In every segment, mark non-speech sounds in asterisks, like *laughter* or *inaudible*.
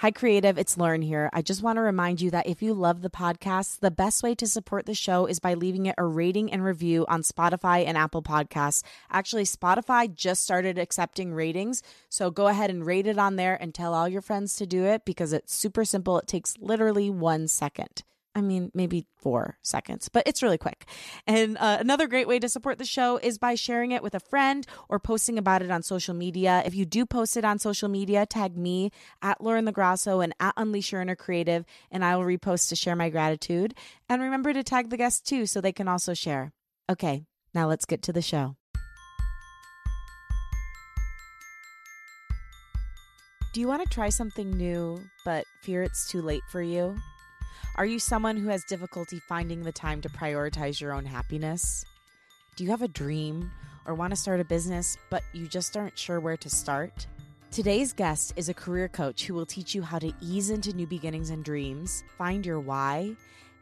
Hi, Creative. It's Lauren here. I just want to remind you that if you love the podcast, the best way to support the show is by leaving it a rating and review on Spotify and Apple Podcasts. Actually, Spotify just started accepting ratings. So go ahead and rate it on there and tell all your friends to do it because it's super simple. It takes literally one second. I mean, maybe four seconds, but it's really quick. And uh, another great way to support the show is by sharing it with a friend or posting about it on social media. If you do post it on social media, tag me at Lauren LaGrasso and at Unleash Your Inner Creative, and I will repost to share my gratitude. And remember to tag the guests too so they can also share. Okay, now let's get to the show. Do you want to try something new, but fear it's too late for you? Are you someone who has difficulty finding the time to prioritize your own happiness? Do you have a dream or want to start a business, but you just aren't sure where to start? Today's guest is a career coach who will teach you how to ease into new beginnings and dreams, find your why,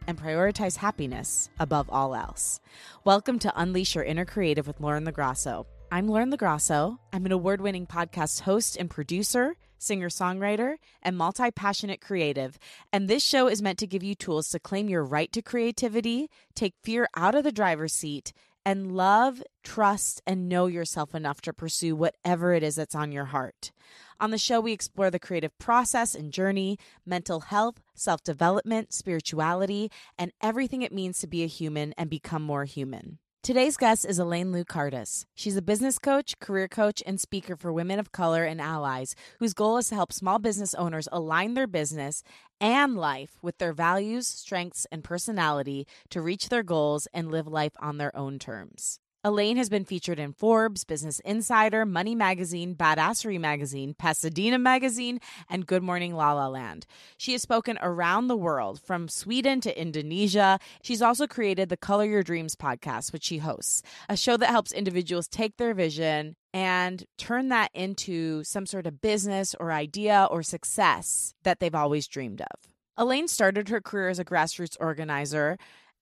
and prioritize happiness above all else. Welcome to Unleash Your Inner Creative with Lauren LaGrasso. I'm Lauren LaGrasso. I'm an award winning podcast host and producer singer songwriter, and multi passionate creative. And this show is meant to give you tools to claim your right to creativity, take fear out of the driver's seat, and love, trust, and know yourself enough to pursue whatever it is that's on your heart. On the show, we explore the creative process and journey, mental health, self development, spirituality, and everything it means to be a human and become more human. Today's guest is Elaine Lou Cartas. She's a business coach, career coach, and speaker for women of color and allies whose goal is to help small business owners align their business and life with their values, strengths, and personality to reach their goals and live life on their own terms. Elaine has been featured in Forbes, Business Insider, Money Magazine, Badassery Magazine, Pasadena Magazine, and Good Morning La La Land. She has spoken around the world, from Sweden to Indonesia. She's also created the Color Your Dreams podcast, which she hosts, a show that helps individuals take their vision and turn that into some sort of business or idea or success that they've always dreamed of. Elaine started her career as a grassroots organizer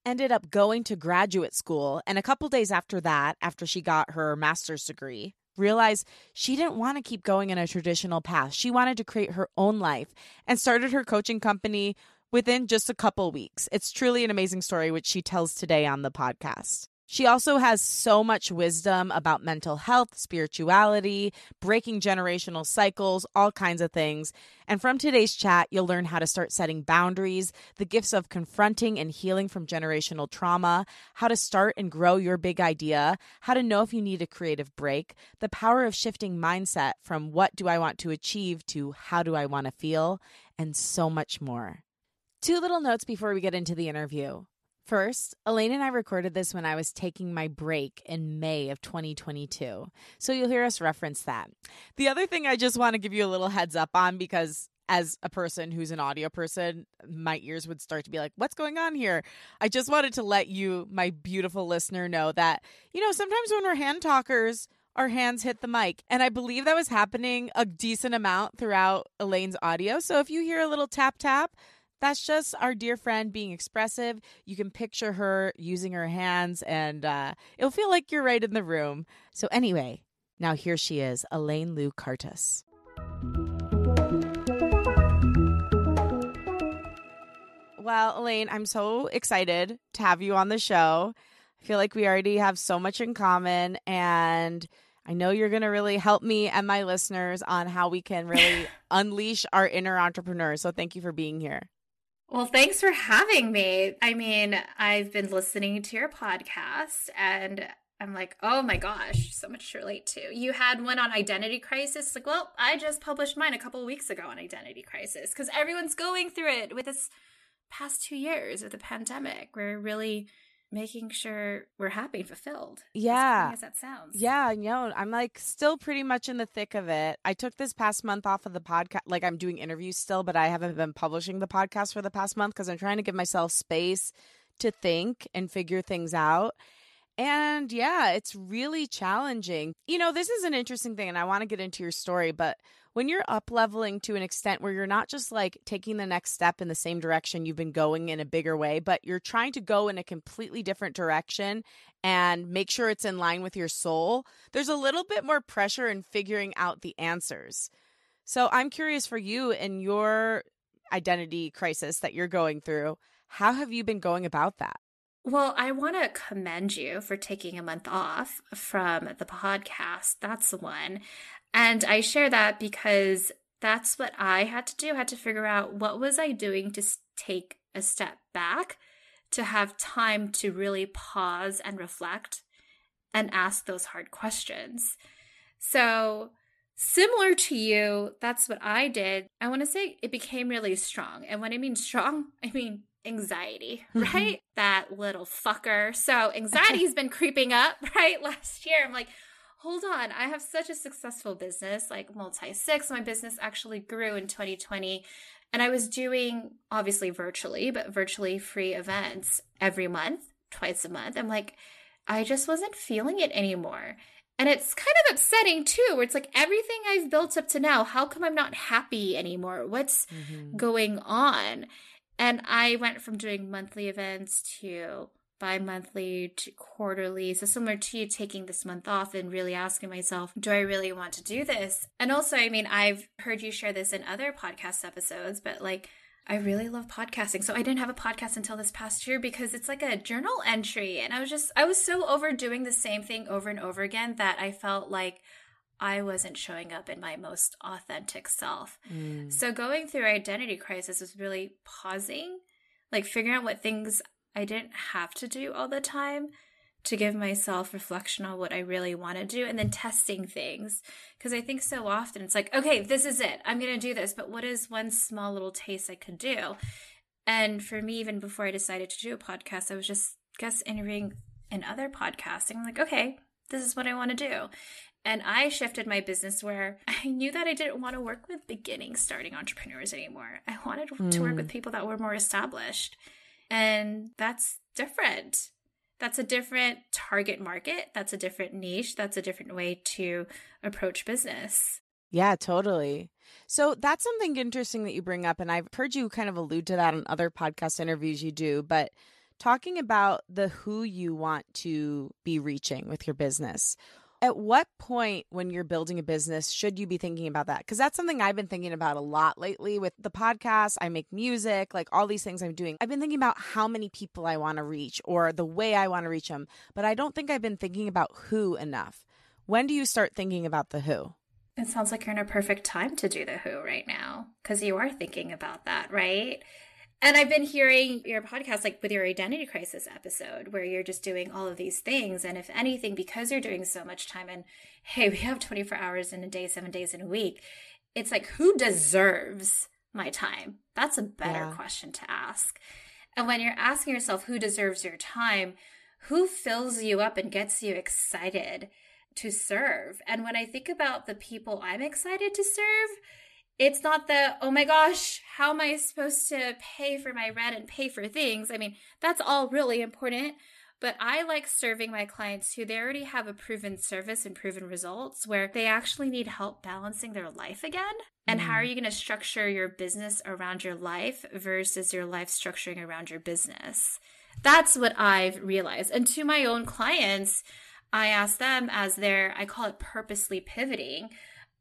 ended up going to graduate school. And a couple days after that, after she got her master's degree, realized she didn't want to keep going in a traditional path. She wanted to create her own life and started her coaching company within just a couple weeks. It's truly an amazing story, which she tells today on the podcast. She also has so much wisdom about mental health, spirituality, breaking generational cycles, all kinds of things. And from today's chat, you'll learn how to start setting boundaries, the gifts of confronting and healing from generational trauma, how to start and grow your big idea, how to know if you need a creative break, the power of shifting mindset from what do I want to achieve to how do I want to feel, and so much more. Two little notes before we get into the interview. First, Elaine and I recorded this when I was taking my break in May of 2022. So you'll hear us reference that. The other thing I just want to give you a little heads up on because as a person who's an audio person, my ears would start to be like, what's going on here? I just wanted to let you, my beautiful listener, know that, you know, sometimes when we're hand talkers, our hands hit the mic. And I believe that was happening a decent amount throughout Elaine's audio. So if you hear a little tap tap, that's just our dear friend being expressive. You can picture her using her hands, and uh, it'll feel like you're right in the room. So, anyway, now here she is, Elaine Lou Cartas. Well, Elaine, I'm so excited to have you on the show. I feel like we already have so much in common, and I know you're going to really help me and my listeners on how we can really *laughs* unleash our inner entrepreneurs. So, thank you for being here. Well, thanks for having me. I mean, I've been listening to your podcast and I'm like, oh my gosh, so much to relate to. You had one on identity crisis. Like, well, I just published mine a couple weeks ago on identity crisis because everyone's going through it with this past two years of the pandemic. We're really making sure we're happy and fulfilled. Yeah. As that sounds. Yeah, you know, I'm like still pretty much in the thick of it. I took this past month off of the podcast. Like I'm doing interviews still, but I haven't been publishing the podcast for the past month because I'm trying to give myself space to think and figure things out. And yeah, it's really challenging. You know, this is an interesting thing, and I want to get into your story, but when you're up leveling to an extent where you're not just like taking the next step in the same direction you've been going in a bigger way, but you're trying to go in a completely different direction and make sure it's in line with your soul, there's a little bit more pressure in figuring out the answers. So I'm curious for you and your identity crisis that you're going through. How have you been going about that? Well, I want to commend you for taking a month off from the podcast. That's one. And I share that because that's what I had to do. I had to figure out what was I doing to take a step back to have time to really pause and reflect and ask those hard questions. So, similar to you, that's what I did. I want to say it became really strong. And when I mean strong, *laughs* I mean anxiety, mm-hmm. right? That little fucker. So anxiety's been creeping up, *laughs* right? Last year, I'm like, hold on, I have such a successful business, like multi six. My business actually grew in 2020. And I was doing obviously virtually, but virtually free events every month, twice a month. I'm like, I just wasn't feeling it anymore. And it's kind of upsetting too, where it's like everything I've built up to now, how come I'm not happy anymore? What's mm-hmm. going on? And I went from doing monthly events to bi monthly to quarterly. So, similar to you taking this month off and really asking myself, do I really want to do this? And also, I mean, I've heard you share this in other podcast episodes, but like, I really love podcasting. So I didn't have a podcast until this past year because it's like a journal entry. And I was just, I was so over doing the same thing over and over again that I felt like I wasn't showing up in my most authentic self. Mm. So going through identity crisis was really pausing, like figuring out what things I didn't have to do all the time to give myself reflection on what I really want to do and then testing things. Because I think so often it's like, okay, this is it. I'm going to do this. But what is one small little taste I could do? And for me, even before I decided to do a podcast, I was just, guess, interviewing in other podcasting. I'm like, okay, this is what I want to do. And I shifted my business where *laughs* I knew that I didn't want to work with beginning, starting entrepreneurs anymore. I wanted mm. to work with mm. people that were more established. And that's different. That's a different target market. That's a different niche. That's a different way to approach business. Yeah, totally. So that's something interesting that you bring up. And I've heard you kind of allude to that in other podcast interviews you do. But talking about the who you want to be reaching with your business at what point when you're building a business should you be thinking about that? Because that's something I've been thinking about a lot lately with the podcast. I make music, like all these things I'm doing. I've been thinking about how many people I want to reach or the way I want to reach them, but I don't think I've been thinking about who enough. When do you start thinking about the who? It sounds like you're in a perfect time to do the who right now because you are thinking about that, right? And I've been hearing your podcast, like with your identity crisis episode, where you're just doing all of these things. And if anything, because you're doing so much time and hey, we have 24 hours in a day, seven days in a week, it's like, who deserves my time? That's a better yeah. question to ask. And when you're asking yourself who deserves your time, who fills you up and gets you excited to serve? And when I think about the people I'm excited to serve, it's not the oh my gosh how am i supposed to pay for my rent and pay for things i mean that's all really important but i like serving my clients who they already have a proven service and proven results where they actually need help balancing their life again and mm. how are mm. you going to structure your business around your life versus your life structuring around your business that's what i've realized and to my own clients i ask them as their i call it purposely pivoting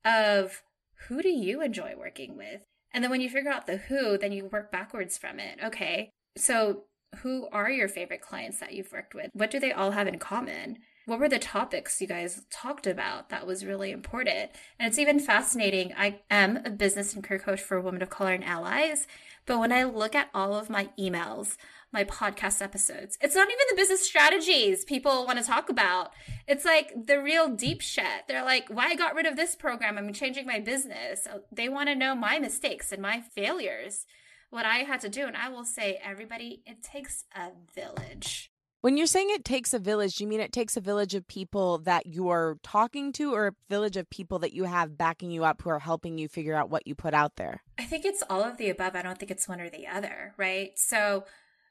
of who do you enjoy working with? And then when you figure out the who, then you work backwards from it. Okay, so who are your favorite clients that you've worked with? What do they all have in common? What were the topics you guys talked about that was really important? And it's even fascinating. I am a business and career coach for women of color and allies. But when I look at all of my emails, my podcast episodes. It's not even the business strategies people want to talk about. It's like the real deep shit. They're like, why I got rid of this program? I'm changing my business. They want to know my mistakes and my failures, what I had to do. And I will say, everybody, it takes a village. When you're saying it takes a village, do you mean it takes a village of people that you're talking to or a village of people that you have backing you up who are helping you figure out what you put out there? I think it's all of the above. I don't think it's one or the other, right? So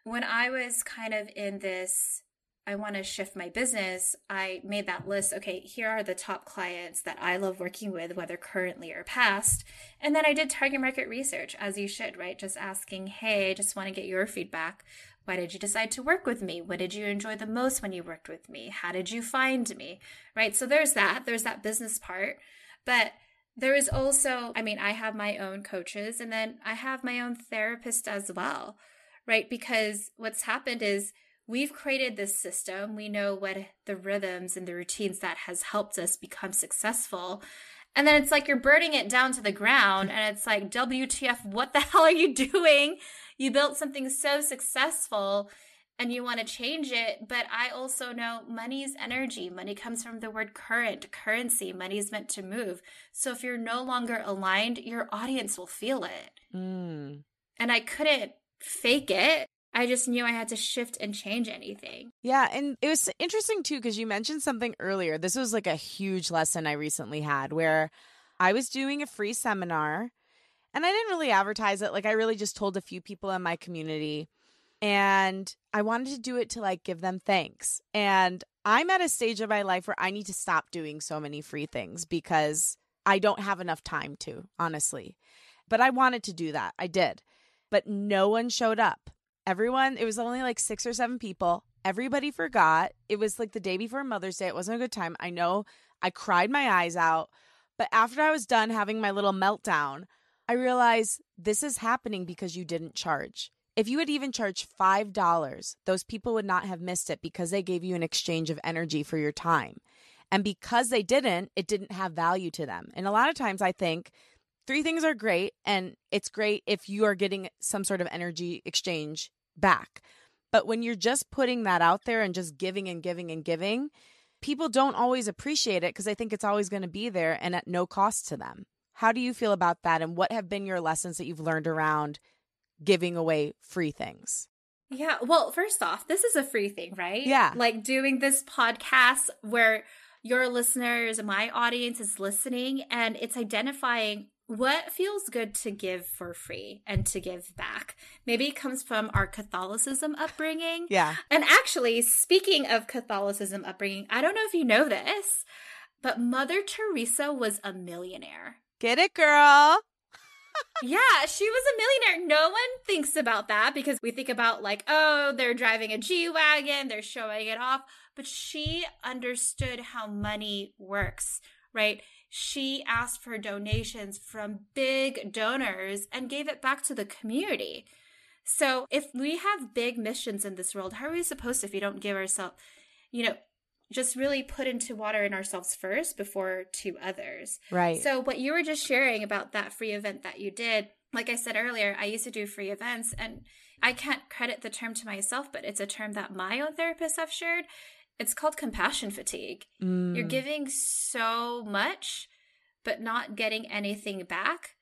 when I was kind of in this, I want to shift my business, I made that list. Okay, here are the top clients that I love working with, whether currently or past. And then I did target market research, as you should, right? Just asking, hey, I just want to get your feedback. Why did you decide to work with me? What did you enjoy the most when you worked with me? How did you find me? Right? So there's that. There's that business part. But There is also, I mean, I have my own coaches and then I have my own therapist as well, right? Because what's happened is we've created this system. We know what the rhythms and the routines that has helped us become successful. And then it's like you're burning it down to the ground and it's like, WTF, what the *laughs* hell are you doing? You built something so successful and you want to change it. But I also know money's energy. Money comes from the word current, currency. Money is meant to move. So if you're no longer aligned, your audience will feel it. Mm. And I couldn't fake it. I just knew I had to shift and change anything. Yeah. And it was interesting too, because you mentioned something earlier. This was like a huge lesson I recently had where I was doing a free seminar and I didn't really advertise it. Like, I really just told a few people in my community and I wanted to do it to like give them thanks. And I'm at a stage of my life where I need to stop doing so many free things because I don't have enough time to, honestly. But I wanted to do that. I did. But no one showed up. Everyone, it was only like six or seven people. Everybody forgot. It was like the day before Mother's Day. It wasn't a good time. I know I cried my eyes out. But after I was done having my little meltdown, I realized this is happening because you didn't charge. If you had even charged $5, those people would not have missed it because they gave you an exchange of energy for your time. And because they didn't, it didn't have value to them. And a lot of times I think three things are great, and it's great if you are getting some sort of energy exchange back. But when you're just putting that out there and just giving and giving and giving, people don't always appreciate it because they think it's always going to be there and at no cost to them. How do you feel about that? And what have been your lessons that you've learned around giving away free things. Yeah. Well, first off, this is a free thing, right? Yeah. Like doing this podcast where your listeners, my audience is listening and it's identifying what feels good to give for free and to give back. Maybe it comes from our Catholicism upbringing. Yeah. And actually, speaking of Catholicism upbringing, I don't know if you know this, but Mother Teresa was a millionaire. Get it, girl *laughs* yeah, she was a millionaire. No one thinks about that because we think about, like, oh, they're driving a G Wagon, they're showing it off. But she understood how money works, right? She asked for donations from big donors and gave it back to the community. So if we have big missions in this world, how are we supposed to if we don't give ourselves, you know, just really put into water in ourselves first before to others. Right. So what you were just sharing about that free event that you did, like I said earlier, I used to do free events and I can't credit the term to myself, but it's a term that my own therapists have shared. It's called compassion fatigue. Mm. You're giving so much but not getting anything back.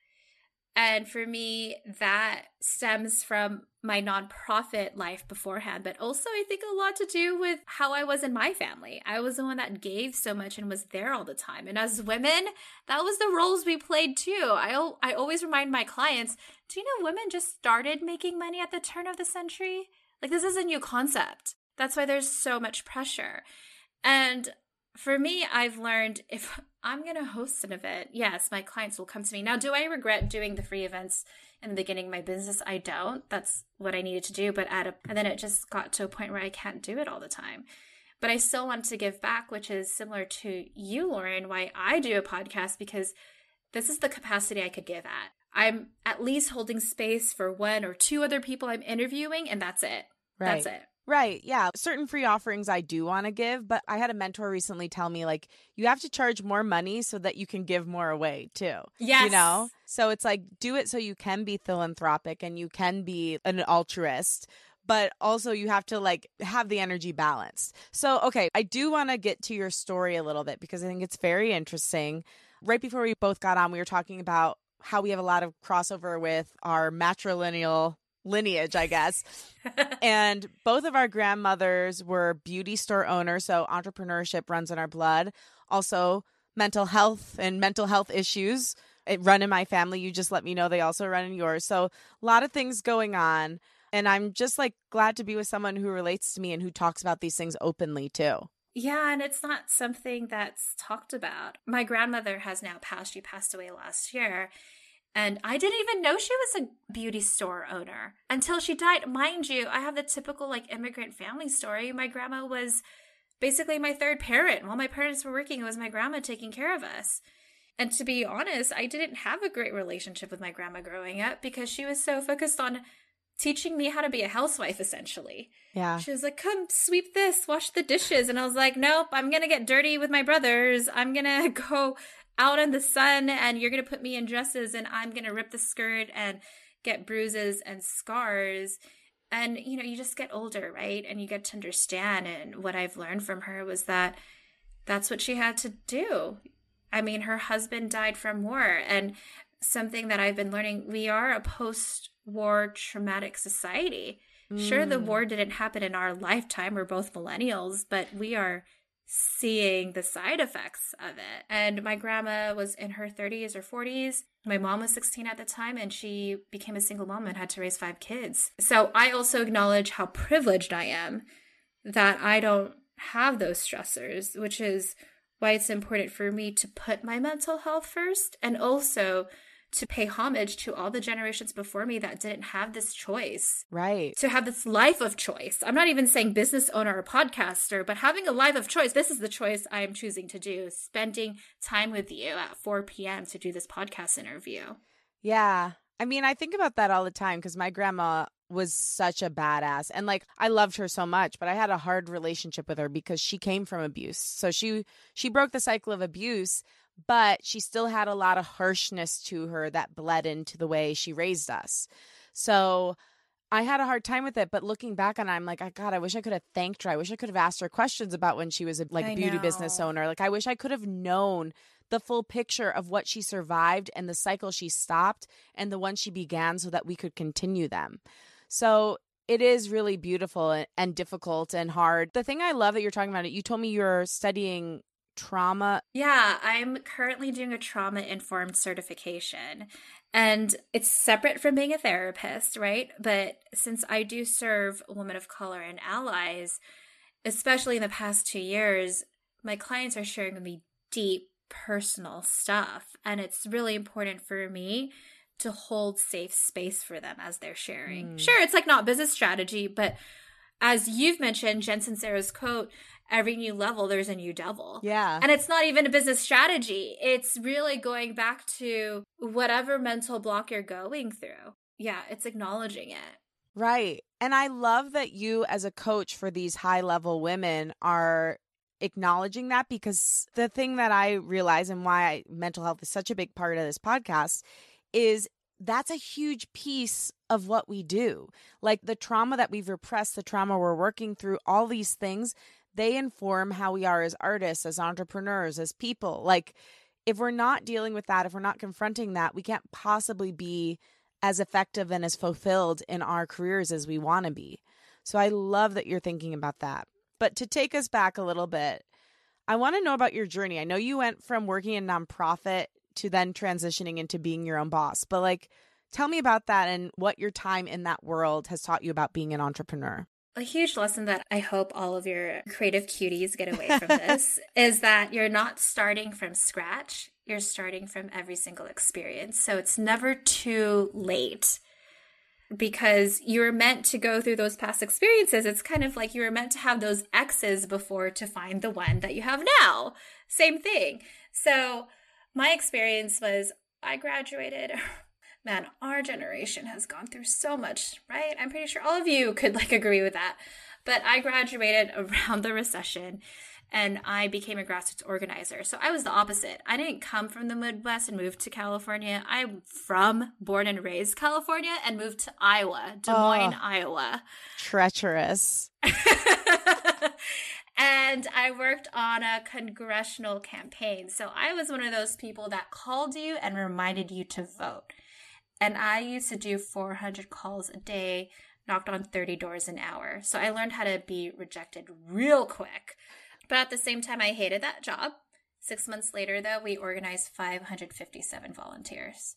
And for me, that stems from my nonprofit life beforehand, but also I think a lot to do with how I was in my family. I was the one that gave so much and was there all the time. And as women, that was the roles we played too. I, I always remind my clients do you know women just started making money at the turn of the century? Like, this is a new concept. That's why there's so much pressure. And for me, I've learned if *laughs* I'm going to host an event, yes, my clients will come to me. Now, do I regret doing the free events in the beginning of my business? I don't. That's what I needed to do. But at a, and then it just got to a point where I can't do it all the time. But I still want to give back, which is similar to you, Lauren, why I do a podcast because this is the capacity I could give at. I'm at least holding space for one or two other people I'm interviewing, and that's it. Right. That's it. Right. Yeah. Certain free offerings I do want to give, but I had a mentor recently tell me like you have to charge more money so that you can give more away too. Yes. You know? So it's like do it so you can be philanthropic and you can be an altruist, but also you have to like have the energy balanced. So, okay, I do want to get to your story a little bit because I think it's very interesting. Right before we both got on, we were talking about how we have a lot of crossover with our matrilineal lineage, I guess. *laughs* and both of our grandmothers were beauty store owners, so entrepreneurship runs in our blood. Also, mental health and mental health issues it run in my family. You just let me know they also run in yours. So, a lot of things going on. And I'm just like glad to be with someone who relates to me and who talks about these things openly too. Yeah, and it's not something that's talked about. My grandmother has now passed. She passed away last year. And I didn't even know she was a beauty store owner until she died. Mind you, I have the typical like immigrant family story. My grandma was basically my third parent. While my parents were working, it was my grandma taking care of us. And to be honest, I didn't have a great relationship with my grandma growing up because she was so focused on teaching me how to be a housewife essentially. Yeah. She was like, "Come sweep this, wash the dishes." And I was like, "Nope, I'm going to get dirty with my brothers. I'm going *laughs* to go out in the sun and you're going to put me in dresses and I'm going to rip the skirt and get bruises and scars." And you know, you just get older, right? And you get to understand and what I've learned from her was that that's what she had to do. I mean, her husband died from war and something that I've been learning, we are a post war traumatic society. Mm. Sure, the mm. war didn't happen in our lifetime. We're both millennials, but we are seeing the side effects of it. And my grandma was in her 30s or 40s. My mom was 16 at the time, and she became a single mom and had to raise five kids. So I also acknowledge how privileged I am that I don't have those stressors, which is why it's important for me to put my mental health first and also to pay homage to all the generations before me that didn't have this choice. Right. To have this life of choice. I'm not even saying business owner or podcaster, but having a life of choice. This is the choice I am choosing to do, spending time with you at 4 p.m. to do this podcast interview. Yeah. I mean, I think about that all the time because my grandma was such a badass and like I loved her so much but I had a hard relationship with her because she came from abuse. So she she broke the cycle of abuse but she still had a lot of harshness to her that bled into the way she raised us. So I had a hard time with it, but looking back on it, I'm like, I God, I wish I could have thanked her. I wish I could have asked her questions about when she was a like beauty business owner. Like I wish I could have known the full picture of what she survived and the cycle she stopped and the one she began so that we could continue them. So it is really beautiful and difficult and hard. The thing I love that you're talking about it, you told me you're studying trauma? Yeah, I'm currently doing a trauma informed certification. And it's separate from being a therapist, right? But since I do serve women of color and allies, especially in the past two years, my clients are sharing with me deep personal stuff. And it's really important for me to hold safe space for them as they're sharing. Mm. Sure, it's like not business strategy, but as you've mentioned, Jen Sincero's quote, every new level there's a new devil. Yeah. And it's not even a business strategy. It's really going back to whatever mental block you're going through. Yeah, it's acknowledging it. Right. And I love that you as a coach for these high level women are acknowledging that because the thing that I realize and why I, mental health is such a big part of this podcast is that's a huge piece of what we do. Like the trauma that we've repressed, the trauma we're working through, all these things, they inform how we are as artists, as entrepreneurs, as people. Like, if we're not dealing with that, if we're not confronting that, we can't possibly be as effective and as fulfilled in our careers as we want to be. So I love that you're thinking about that. But to take us back a little bit, I want to know about your journey. I know you went from working in nonprofit to then transitioning into being your own boss, but like, tell me about that and what your time in that world has taught you about being an entrepreneur. A huge lesson that I hope all of your creative cuties get away from *laughs* this is that you're not starting from scratch. You're starting from every single experience. So it's never too late because you're meant to go through those past experiences. It's kind of like you were meant to have those X's before to find the one that you have now. Same thing. So my experience was I graduated *laughs* man, our generation has gone through so much, right? I'm pretty sure all of you could like agree with that. But I graduated *laughs* around the recession and I became a grassroots organizer. So I was the opposite. I didn't come from the Midwest and move to California. I'm from, born and raised California and moved to Iowa, Des Moines, oh, Iowa. Treacherous. *laughs* and I worked on a congressional campaign. So I was one of those people that called you and reminded you to vote. And I used to do 400 calls a day, knocked on 30 doors an hour. So I learned how to be rejected real quick. But at the same time, I hated that job. Six months later, though, we organized 557 volunteers.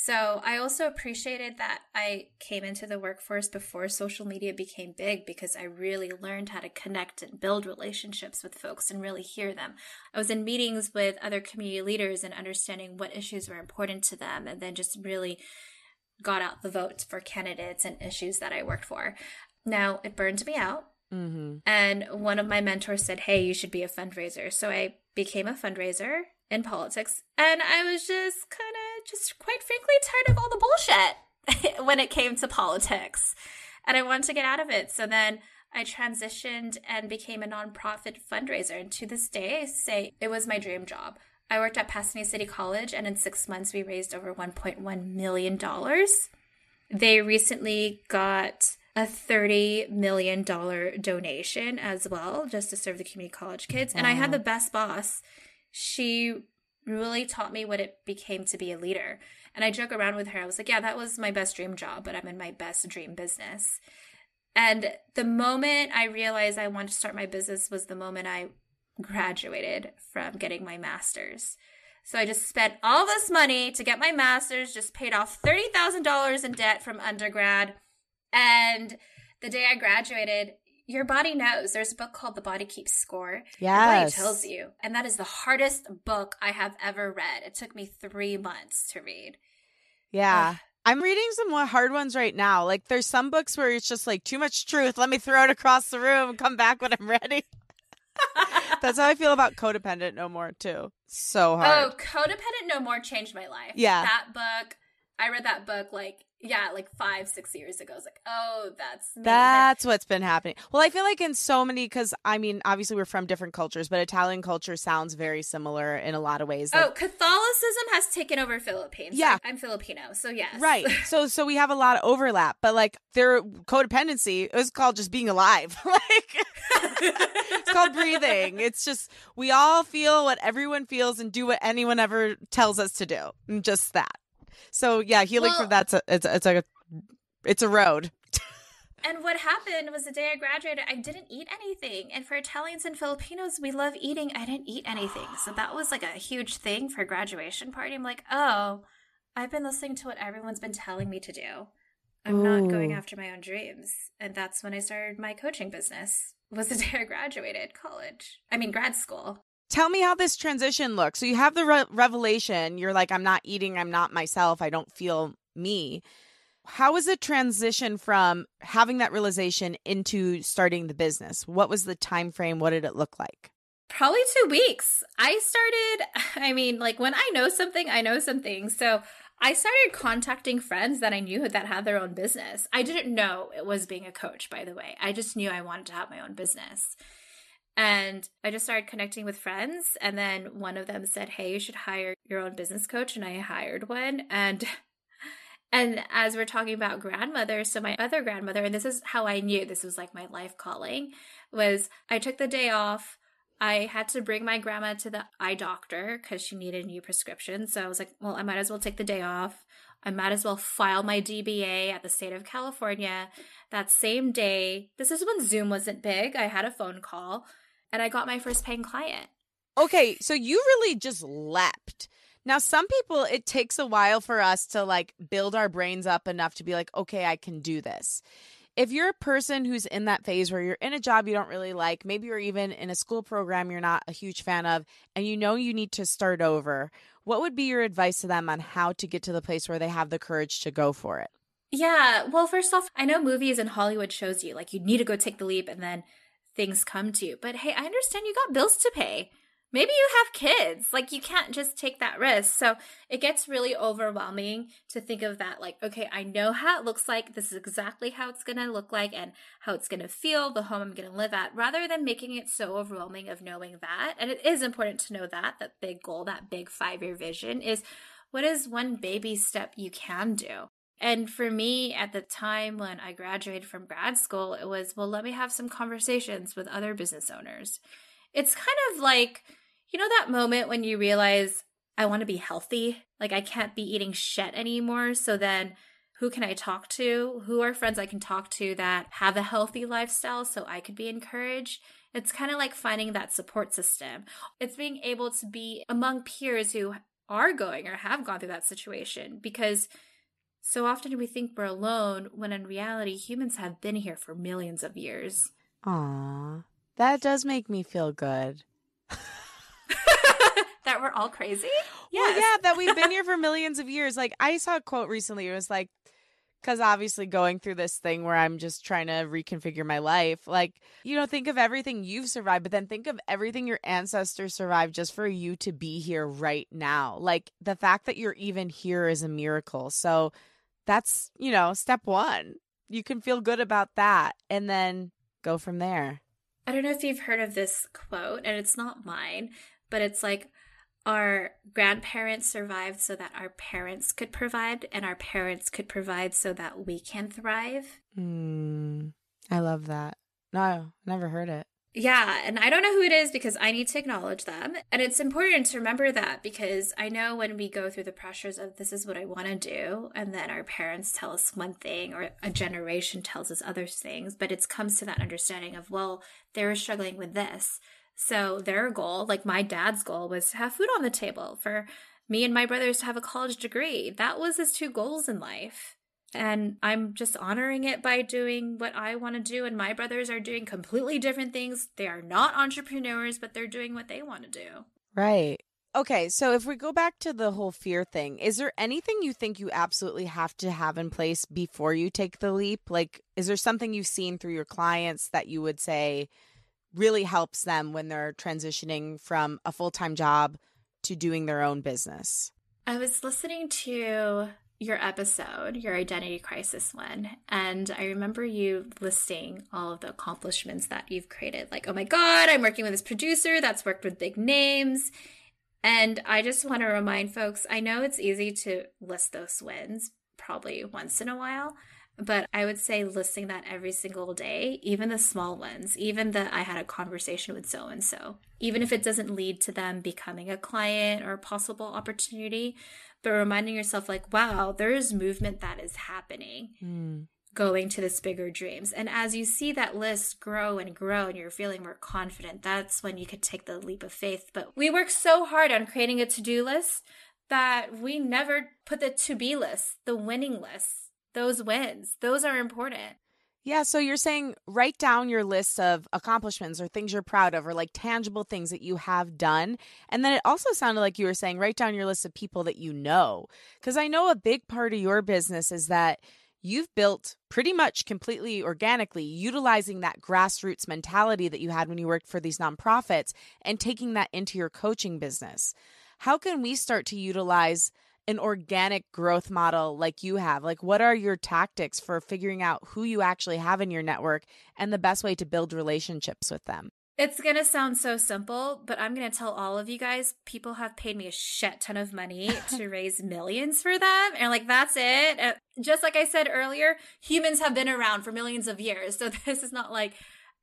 So I also appreciated that I came into the workforce before social media became big because I really learned how to connect and build relationships with folks and really hear them. I was in meetings with other community leaders and understanding what issues were important to them and then just really got out the votes for candidates and issues that I worked for. Now it burned me out. Mm-hmm. And one of my mentors said, Hey, you should be a fundraiser. So I became a fundraiser in politics. And I was just kind of, just quite frankly, tired of all the bullshit *laughs* when it came to politics. And I wanted to get out of it. So then I transitioned and became a nonprofit fundraiser. And to this day, I say it was my dream job. I worked at Pasadena City College, and in six months, we raised over $1.1 million. They recently got a $30 million donation as well, just to serve the community college kids. And I had the best boss. She really taught me what it became to be a leader. And I joke around with her. I was like, yeah, that was my best dream job, but I'm in my best dream business. And the moment I realized I wanted to start my business was the moment I graduated from getting my master's. So I just spent all this money to get my master's, just paid off $30,000 in debt from undergrad. And the day I graduated, your body knows. There's a book called The Body Keeps Score. Yes. Your body tells you. And that is the hardest book I have ever read. It took me three months to read. Yeah. Ugh. I'm reading some more hard ones right now. Like there's some books where it's just like too much truth. Let me throw it across the room and come back when I'm ready. *laughs* That's how I feel about Codependent No More too. So oh, hard. Oh, Codependent No More changed my life. Yeah. That book, I read that book like yeah, like five, six years ago. I was like, oh, that's me. that's what's been happening. Well, I feel like in so many, because I mean, obviously we're from different cultures, but Italian culture sounds very similar in a lot of ways. Like, oh, Catholicism has taken over Philippines. Yeah, I'm Filipino, so yes, right. *laughs* So, so we have a lot of overlap, but like their codependency is called just being alive. *laughs* like it's called breathing. It's just we all feel what everyone feels and do what anyone ever tells us to do, just that. So yeah, healing well, from that's a, it's it's like a it's a road. *laughs* and what happened was the day I graduated, I didn't eat anything. And for Italians and Filipinos, we love eating. I didn't eat anything, so that was like a huge thing for graduation party. I'm like, oh, I've been listening to what everyone's been telling me to do. I'm Ooh. not going after my own dreams, and that's when I started my coaching business. Was the *laughs* day I graduated college. I mean, grad school tell me how this transition looks. So you have the re- revelation. You're like, I'm not eating. I'm not myself. I don't feel me. How was the transition from having that realization into starting the business? What was the time frame? What did it look like? Probably two weeks. I started, *laughs* I mean, like when I know something, I know something. So I started contacting friends that I knew that had their own business. I didn't know it was being a coach, by the way. I just knew I wanted to have my own business. And I just started connecting with friends. And then one of them said, Hey, you should hire your own business coach. And I hired one. And *laughs* and as we're talking about grandmother, so my other grandmother, and this is how I knew this was like my life calling, was I took the day off. I had to bring my grandma to the eye doctor because she needed a new prescription. So I was like, well, I might as well take the day off. I might as well file my DBA at the state of California. That same day, this is when Zoom wasn't big. I had a phone call and I got my first paying client. Okay, so you really just leapt. Now, some people, it takes a while for us to like build our brains up enough to be like, okay, I can do this. If you're a person who's in that phase where you're in a job you don't really like, maybe you're even in a school program you're not a huge fan of, and you know you need to start over, what would be your advice to them on how to get to the place where they have the courage to go for it? Yeah, well, first off, I know movies and Hollywood shows you like you need to go take the leap and then things come to you. But hey, I understand you got bills to pay. Maybe you have kids. Like, you can't just take that risk. So it gets really overwhelming to think of that. Like, okay, I know how it looks like. This is exactly how it's going to look like and how it's going to feel, the home I'm going to live at, rather than making it so overwhelming of knowing that. And it is important to know that, that big goal, that big five year vision is what is one baby step you can do? And for me, at the time when I graduated from grad school, it was, well, let me have some conversations with other business owners. It's kind of like, you know, that moment when you realize, I want to be healthy. Like, I can't be eating shit anymore. So then, who can I talk to? Who are friends I can talk to that have a healthy lifestyle so I could be encouraged? It's kind of like finding that support system. It's being able to be among peers who are going or have gone through that situation because so often we think we're alone when in reality humans have been here for millions of years. Aw, that does make me feel good. *laughs* that we're all crazy? Well, yeah, that we've been here *laughs* for millions of years. Like I saw a quote recently. It was like, because obviously going through this thing where I'm just trying to reconfigure my life, like, you know, think of everything you've survived, but then think of everything your ancestors survived just for you to be here right now. Like, the fact that you're even here is a miracle. So that's, you know, step one. You can feel good about that and then go from there. I don't know if you've heard of this quote, and it's not mine, but it's like, our grandparents survived so that our parents could provide, and our parents could provide so that we can thrive. Mm, I love that. No, never heard it. Yeah, and I don't know who it is because I need to acknowledge them. And it's important to remember that because I know when we go through the pressures of this is what I want to do, and then our parents tell us one thing or a generation tells us other things, but it comes to that understanding of, well, they were struggling with this. So their goal, like my dad's goal, was to have food on the table for me and my brothers to have a college degree. That was his two goals in life. And I'm just honoring it by doing what I want to do. And my brothers are doing completely different things. They are not entrepreneurs, but they're doing what they want to do. Right. Okay, so if we go back to the whole fear thing, is there anything you think you absolutely have to have in place before you take the leap? Like, is there something you've seen through your clients that you would say, really helps them when they're transitioning from a full time job to doing their own business. I was listening to your episode, your identity crisis one, and I remember you listing all of the accomplishments that you've created. Like, oh my God, I'm working with this producer that's worked with big names. And I just want to remind folks I know it's easy to list those wins probably once in a while, but I would say listing that every single day, even the small ones, even the I had a conversation with so and so, even if it doesn't lead to them becoming a client or a possible opportunity, but reminding yourself, like, wow, there is movement that is happening. Mm. Going to this bigger dreams. And as you see that list grow and grow and you're feeling more confident, that's when you could take the leap of faith. But we work so hard on creating a to do list that we never put the to be list, the winning list those wins. Those are important. Yeah, so you're saying write down your list of accomplishments or things you're proud of or like tangible things that you have done. And then it also sounded like you were saying write down your list of people that you know. Because I know a big part of your business is that you've built pretty much completely organically utilizing that grassroots mentality that you had when you worked for these nonprofits and taking that into your coaching business. How can we start to utilize an organic growth model like you have? Like, what are your tactics for figuring out who you actually have in your network and the best way to build relationships with them? It's going to sound so simple, but I'm going to tell all of you guys people have paid me a shit ton of money *laughs* to raise millions for them. And like, that's it. Uh, just like I said earlier, humans have been around for millions of years. So *laughs* this is not like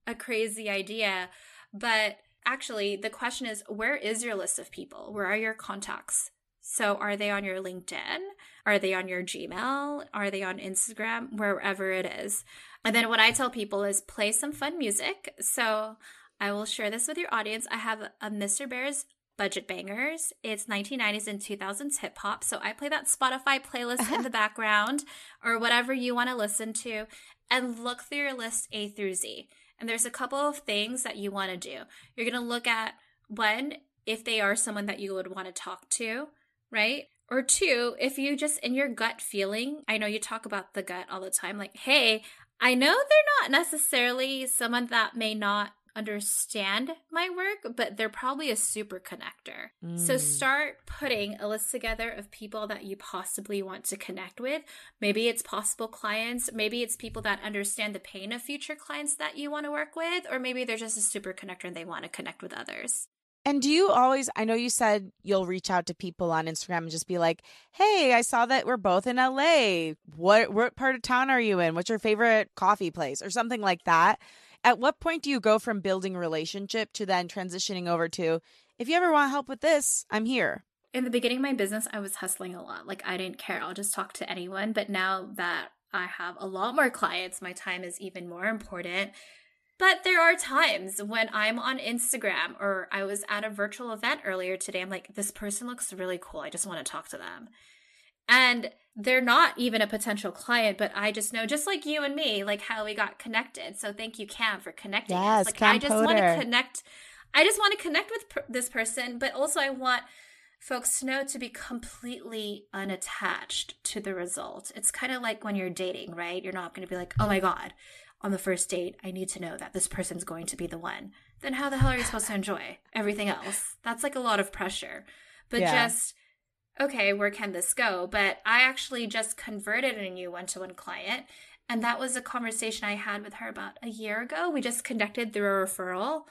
a crazy idea. But actually, the question is where is your list of people? Where are your contacts? So, are they on your LinkedIn? Are they on your Gmail? Are they on Instagram? Wherever it is. And then, what I tell people is play some fun music. So, I will share this with your audience. I have a Mr. Bear's Budget Bangers. It's 1990s and 2000s hip hop. So, I play that Spotify playlist in the *laughs* background or whatever you want to listen to and look through your list A through Z. And there's a couple of things that you want to do. You're going to look at one, if they are someone that you would want to talk to right? Or two, if you just in your gut feeling, I know you talk about the gut all the time, like, hey, I know they're not necessarily someone that may not understand my work, but they're probably a super connector. Mm. So start putting a list together of people that you possibly want to connect with. Maybe it's possible clients, maybe it's people that understand the pain of future clients that you want to work with, or maybe they're just a super connector and they want to connect with others. And do you always, I know you said you'll reach out to people on Instagram and just be like, hey, I saw that we're both in LA. What, what part of town are you in? What's your favorite coffee place or something like that? At what point do you go from building a relationship to then transitioning over to, if you ever want help with this, I'm here? In the beginning of my business, I was hustling a lot. Like, I didn't care. I'll just talk to anyone. But now that I have a lot more clients, my time is even more important. But there are times when I'm on Instagram or I was at a virtual event earlier today. I'm like, this person looks really cool. I just want to talk to them. And they're not even a potential client, but I just know, just like you and me, like how we got connected. So thank you, Cam, for connecting yes, us. Like Cam I just want to connect. I just want to connect with per- this person, but also I want folks to know to be completely unattached to the result. It's kind of like when you're dating, right? You're not going to be like, oh my God, on the first date, I need to know that this person's going to be the one. Then how the hell are you supposed to *laughs* enjoy everything else? That's like a lot of pressure. But yeah. just, okay, where can this go? But I actually just converted a new one to one client. And that was a conversation I had with her about a year ago. We just conducted through a referral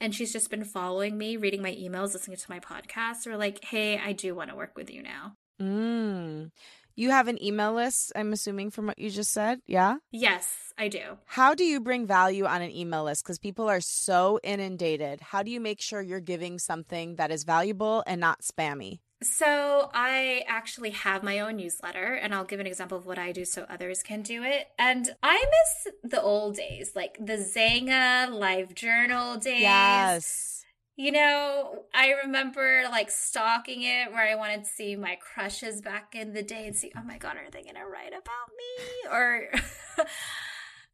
and she's just been following me, reading my emails, listening to my podcast, We're like, hey, I do want to work with you now. Mm. You have an email list, I'm assuming from what you just said. Yeah? Yes, I do. How do you bring value on an email list? Because people are so inundated. How do you make sure you're giving something that is valuable and not spammy? So, I actually have my own newsletter, and I'll give an example of what I do so others can do it. And I miss the old days, like the Xanga live journal days. Yes. You know, I remember like stalking it where I wanted to see my crushes back in the day and see, oh my God, are they to write about me? Or. *laughs*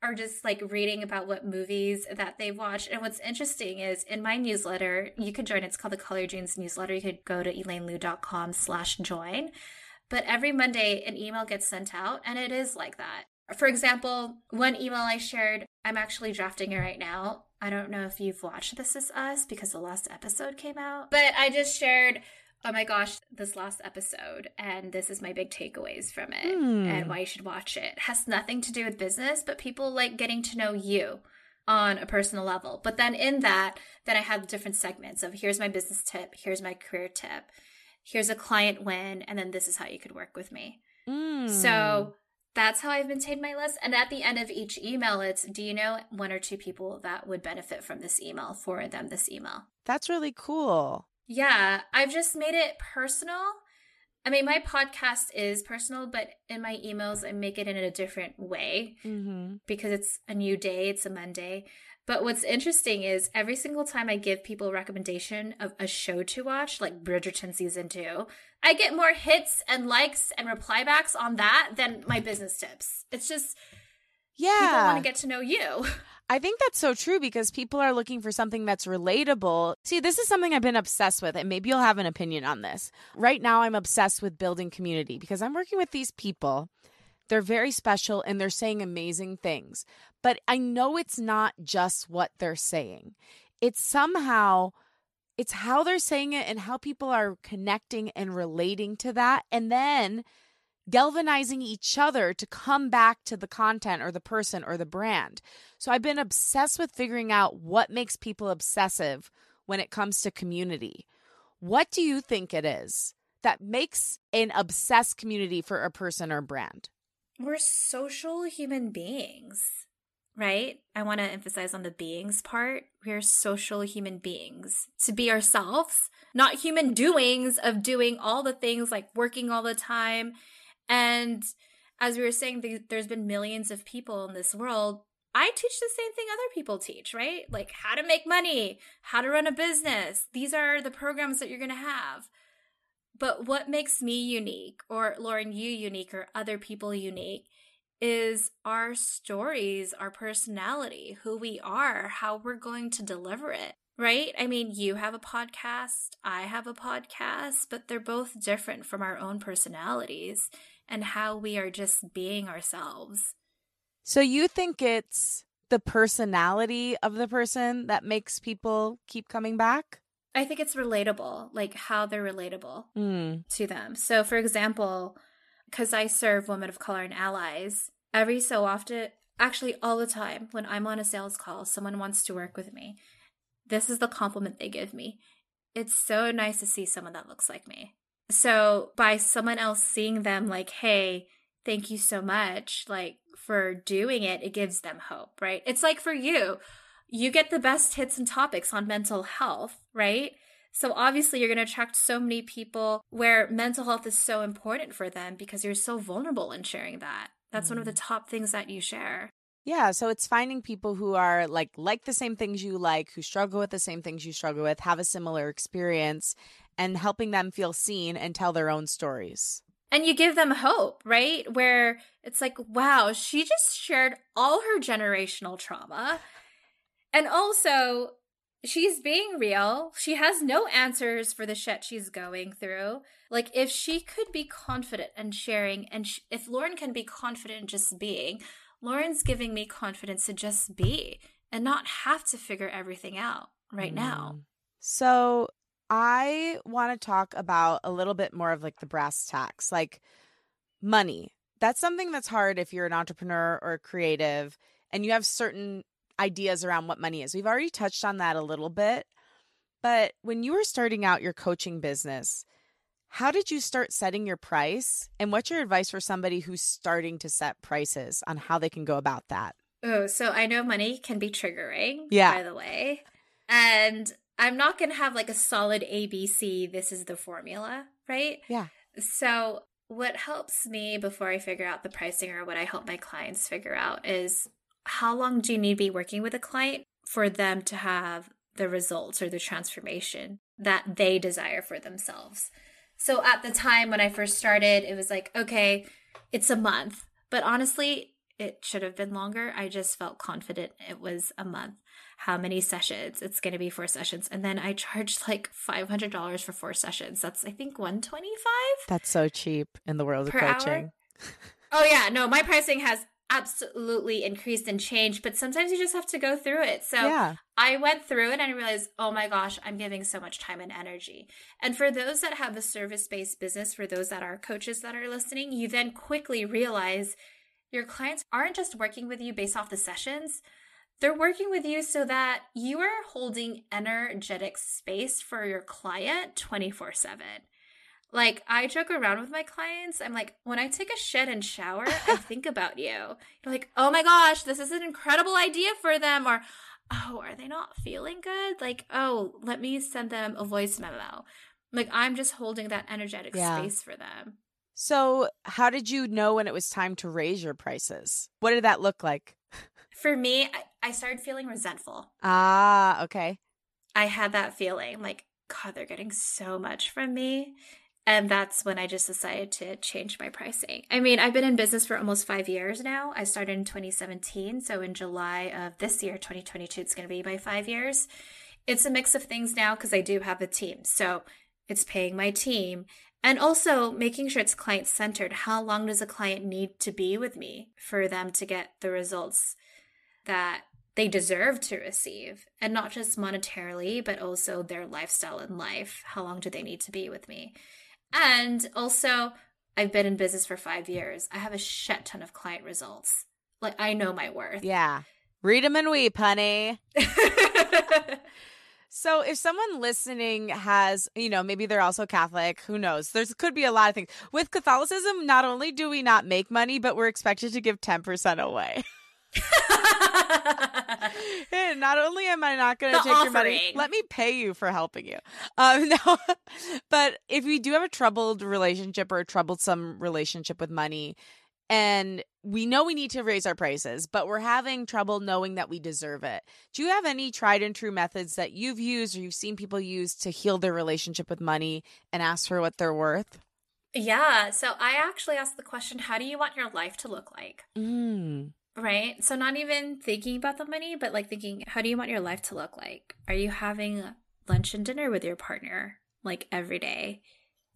or just like reading about what movies that they've watched. And what's interesting is in my newsletter, you can join. It's called the Color Genes newsletter. You could go to elainelou.com slash join. But every Monday, an email gets sent out, and it is like that. For example, one email I shared, I'm actually drafting it right now. I don't know if you've watched This Is Us because the last episode came out, but I just shared oh my gosh, this last episode, and this is my big takeaways from it mm. and why you should watch it. it. Has nothing to do with business, but people like getting to know you on a personal level. But then in that, then I have different segments of here's my business tip, here's my career tip, here's a client win, and then this is how you could work with me. Mm. So that's how I've maintained my list. And at the end of each email, it's do you know one or two people that would benefit from this email, for them this email? That's really cool. Yeah, I've just made it personal. I mean, my podcast is personal, but in my emails, I make it in a different way mm-hmm. because it's a new day, it's a Monday. But what's interesting is every single time I give people a recommendation of a show to watch, like Bridgerton season two, I get more hits and likes and reply backs on that than my business tips. It's just, yeah, people want to get to know you. *laughs* I think that's so true because people are looking for something that's relatable. See, this is something I've been obsessed with, and maybe you'll have an opinion on this. Right now, I'm obsessed with building community because I'm working with these people. They're very special and they're saying amazing things. But I know it's not just what they're saying, it's somehow. It's how they're saying it and how people are connecting and relating to that. And then galvanizing each other to come back to the content or the person or the brand. So I've been obsessed with figuring out what makes people obsessive when it comes to community. What do you think it is that makes an obsessed community for a person or brand? We're social human beings, right? I want to emphasize on the beings part. We're social human beings to be ourselves, not human doings of doing all the things like working all the time and as we were saying, there's been millions of people in this world. I teach the same thing other people teach, right? Like how to make money, how to run a business. These are the programs that you're going to have. But what makes me unique, or Lauren, you unique, or other people unique, is our stories, our personality, who we are, how we're going to deliver it, right? I mean, you have a podcast, I have a podcast, but they're both different from our own personalities and how we are just being ourselves. So you think it's the personality of the person that makes people keep coming back? I think it's relatable, like how they're relatable mm. to them. So, for example, because I serve women of color and allies, every so often, actually all the time, when I'm on a sales call, someone wants to work with me. This is the compliment they give me. It's so nice to see someone that looks like me. So by someone else seeing them like, hey, thank you so much, like for doing it, it gives them hope, right? It's like for you, you get the best hits and topics on mental health, right? So obviously you're going to attract so many people where mental health is so important for them because you're so vulnerable in sharing that. That's mm. one of the mm. top things that you share. Yeah, so it's finding people who are like like the same things you like, who struggle with the same things you struggle with, have a similar experience and helping them feel seen and tell their own stories. And you give them hope, right? Where it's like, wow, she just shared all her generational trauma. And also, she's being real. She has no answers for the shit she's going through. Like, if she could be confident and sharing, and sh- if Lauren can be confident in just being, Lauren's giving me confidence to just be and not have to figure everything out right mm. now. So, I want to talk about a little bit more of like the brass tacks, like money. That's something that's hard if you're an entrepreneur or a creative and you have certain ideas around what money is. We've already touched on that a little bit. But when you were starting out your coaching business, how did you start setting your price? And what's your advice for somebody who's starting to set prices on how they can go about that? Oh, so I know money can be triggering, yeah. by the way. And I'm not going to have like a solid ABC, this is the formula, right? Yeah. So, what helps me before I figure out the pricing or what I help my clients figure out is how long do you need to be working with a client for them to have the results or the transformation that they desire for themselves? So, at the time when I first started, it was like, okay, it's a month. But honestly, it should have been longer. I just felt confident it was a month. How many sessions? It's going to be four sessions. And then i charged like $500 for four sessions. That's i think 125 that's so cheap in the world of coaching. Oh yeah. No my pricing has absolutely increased and changed but sometimes you just have to go through it so yeah. i went through it and i realized oh my gosh i'm giving so much time and energy and for those that have a service-based business for those that are coaches that are listening you then quickly realize your clients aren't just working with you based off the sessions they're working with you so that you are holding energetic space for your client 24 7. Like, I joke around with my clients. I'm like, when I take a shit and shower, I *laughs* think about you. You're like, oh my gosh, this is an incredible idea for them. Or, oh, are they not feeling good? Like, oh, let me send them a voice memo. Like, I'm just holding that energetic yeah. space for them. So, how did you know when it was time to raise your prices? What did that look like? For me, I, I started feeling resentful. Ah, okay. I had that feeling like, God, they're getting so much from me. And that's when I just decided to change my pricing. I mean, I've been in business for almost five years now. I started in 2017. So in July of this year, 2022, it's going to be my five years. It's a mix of things now because I do have a team. So it's paying my team and also making sure it's client centered. How long does a client need to be with me for them to get the results that they deserve to receive and not just monetarily but also their lifestyle in life how long do they need to be with me and also i've been in business for five years i have a shit ton of client results like i know my worth yeah read them and weep honey *laughs* So if someone listening has, you know, maybe they're also Catholic, who knows? There's could be a lot of things. With Catholicism, not only do we not make money, but we're expected to give 10% away. *laughs* hey, not only am I not going to take offering. your money, let me pay you for helping you. Um, *laughs* no, but if we do have a troubled relationship or a troublesome relationship with money, and we know we need to raise our prices, but we're having trouble knowing that we deserve it. Do you have any tried and true methods that you've used or you've seen people use to heal their relationship with money and ask for what they're worth? Yeah. So I actually asked the question how do you want your life to look like? Mm. Right. So not even thinking about the money, but like thinking, how do you want your life to look like? Are you having lunch and dinner with your partner like every day?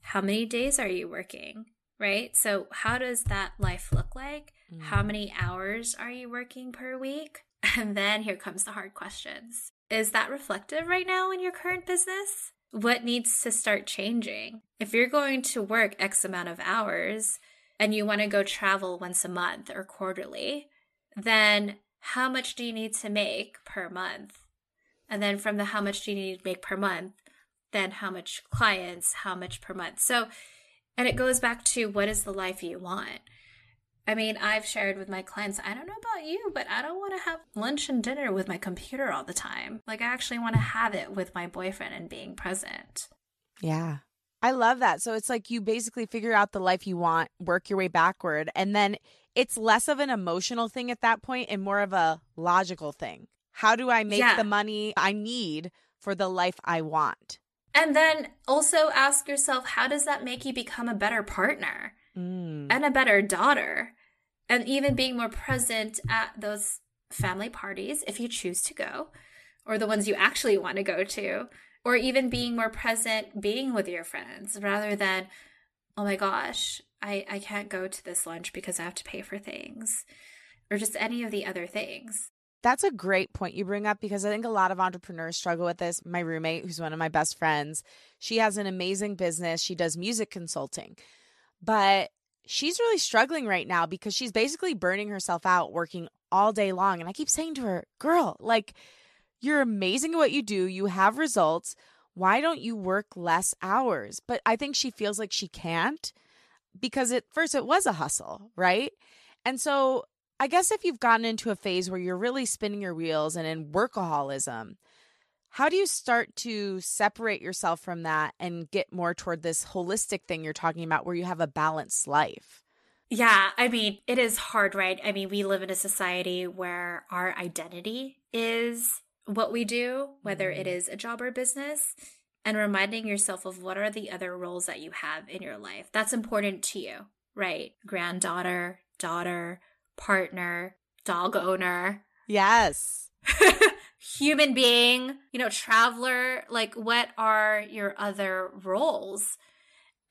How many days are you working? Right. So how does that life look like? Mm. How many hours are you working per week? *laughs* And then here comes the hard questions. Is that reflective right now in your current business? What needs to start changing? If you're going to work X amount of hours and you want to go travel once a month or quarterly, then how much do you need to make per month? And then from the how much do you need to make per month, then how much clients, how much per month. So, and it goes back to what is the life you want? I mean, I've shared with my clients, I don't know about you, but I don't want to have lunch and dinner with my computer all the time. Like, I actually want to have it with my boyfriend and being present. Yeah. I love that. So it's like you basically figure out the life you want, work your way backward, and then it's less of an emotional thing at that point and more of a logical thing. How do I make yeah. the money I need for the life I want? And then also ask yourself, how does that make you become a better partner mm. and a better daughter? And even being more present at those family parties if you choose to go, or the ones you actually want to go to, or even being more present being with your friends rather than, oh my gosh, I, I can't go to this lunch because I have to pay for things, or just any of the other things. That's a great point you bring up because I think a lot of entrepreneurs struggle with this. My roommate, who's one of my best friends, she has an amazing business. She does music consulting, but she's really struggling right now because she's basically burning herself out working all day long. And I keep saying to her, girl, like, you're amazing at what you do, you have results. Why don't you work less hours? But I think she feels like she can't because at first it was a hustle, right? And so I guess if you've gotten into a phase where you're really spinning your wheels and in workaholism, how do you start to separate yourself from that and get more toward this holistic thing you're talking about where you have a balanced life? Yeah, I mean, it is hard, right? I mean, we live in a society where our identity is what we do, whether it mm-hmm. a job or business, and reminding yourself of what are the other roles that you have in your life. That's important to you, right? Granddaughter, daughter, partner, dog owner. Yes. *laughs* Human being, you know, traveler. Like, what are your other roles?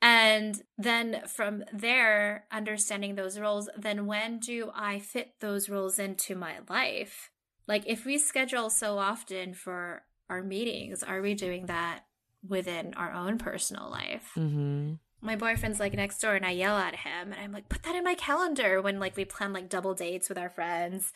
And then from there, understanding those roles, then when do I fit those roles into my life? Like, if we schedule so often for our meetings, are we doing that within our own personal life? Mm-hmm my boyfriend's like next door and I yell at him and I'm like, put that in my calendar when like we plan like double dates with our friends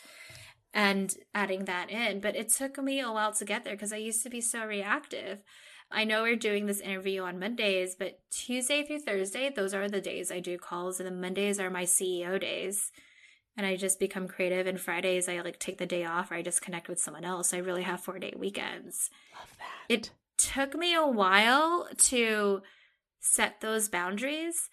and adding that in. But it took me a while to get there because I used to be so reactive. I know we're doing this interview on Mondays, but Tuesday through Thursday, those are the days I do calls, and the Mondays are my CEO days. And I just become creative. And Fridays, I like take the day off or I just connect with someone else. I really have four day weekends. Love that. It took me a while to set those boundaries.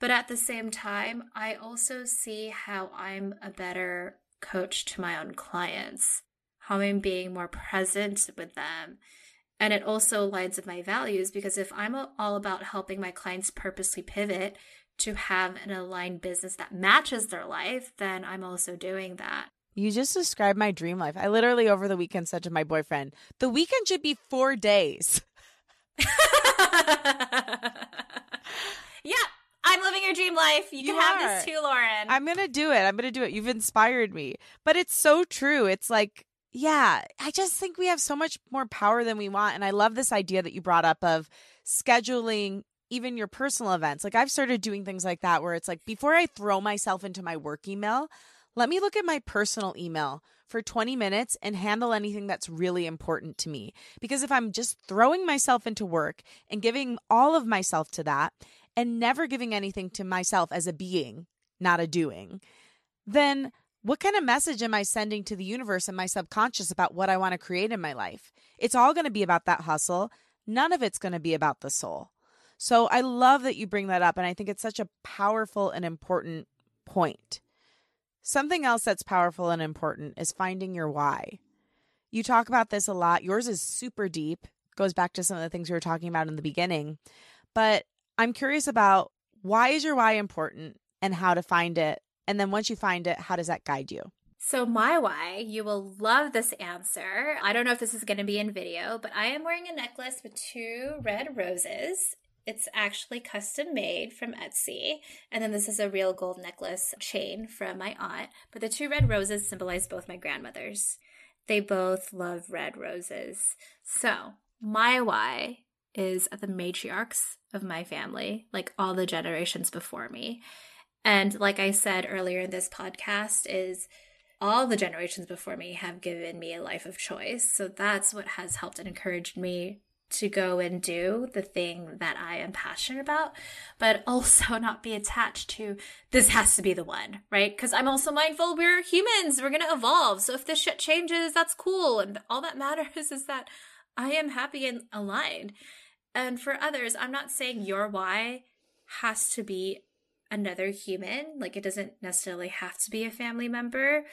But at the same time, I also see how I'm a better coach to my own clients, how I'm being more present with them. And it also aligns with my values because if I'm all about helping my clients purposely pivot to have an aligned business that matches their life, then I'm also doing that. You just described my dream life. I literally over the weekend said to my boyfriend, the weekend should be four days. *laughs* yeah, I'm living your dream life. You, you can are. have this too, Lauren. I'm going to do it. I'm going to do it. You've inspired me. But it's so true. It's like, yeah, I just think we have so much more power than we want. And I love this idea that you brought up of scheduling even your personal events. Like I've started doing things like that where it's like before I throw myself into my work email, let me look at my personal email for 20 minutes and handle anything that's really important to me. Because if I'm just throwing myself into work and giving all of myself to that and never giving anything to myself as a being, not a doing, then what kind of message am I sending to the universe and my subconscious about what I want to create in my life? It's all going to be about that hustle. None of it's going to be about the soul. So I love that you bring that up. And I think it's such a powerful and important point. Something else that's powerful and important is finding your why. You talk about this a lot. Yours is super deep, goes back to some of the things we were talking about in the beginning. But I'm curious about why is your why important and how to find it? And then once you find it, how does that guide you? So, my why, you will love this answer. I don't know if this is going to be in video, but I am wearing a necklace with two red roses. It's actually custom made from Etsy. And then this is a real gold necklace chain from my aunt. But the two red roses symbolize both my grandmothers. They both love red roses. So, my why is the matriarchs of my family, like all the generations before me. And like I said earlier in this podcast, is all the generations before me have given me a life of choice. So that's what has helped and encouraged me to go and do the thing that I am passionate about, but *laughs* also not be attached to this has to be the one, right? Because I'm also mindful we're humans, we're going to evolve. So if this shit changes, that's cool. And all that *laughs* matters is that I am happy and aligned. And for others, I'm not saying your why has to be another human, like it doesn't necessarily have to be a family member,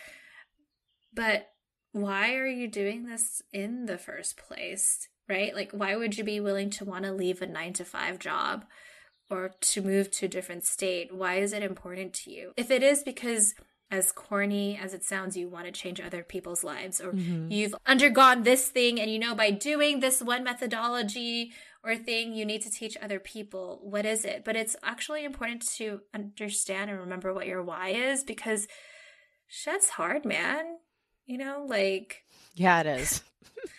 but why are you doing this in the first place? Right? Like, why would you be willing to want to leave a nine to five job or to move to a different state? Why is it important to you? If it is because as corny as it sounds, you want to change other people's lives, or Mhm. you've undergone this thing, and you know by doing this one methodology or thing, you need to teach other people. What is it? But it's actually important to understand and remember what your why is because shit's hard, man. You know, like, Yeah, it is. *laughs*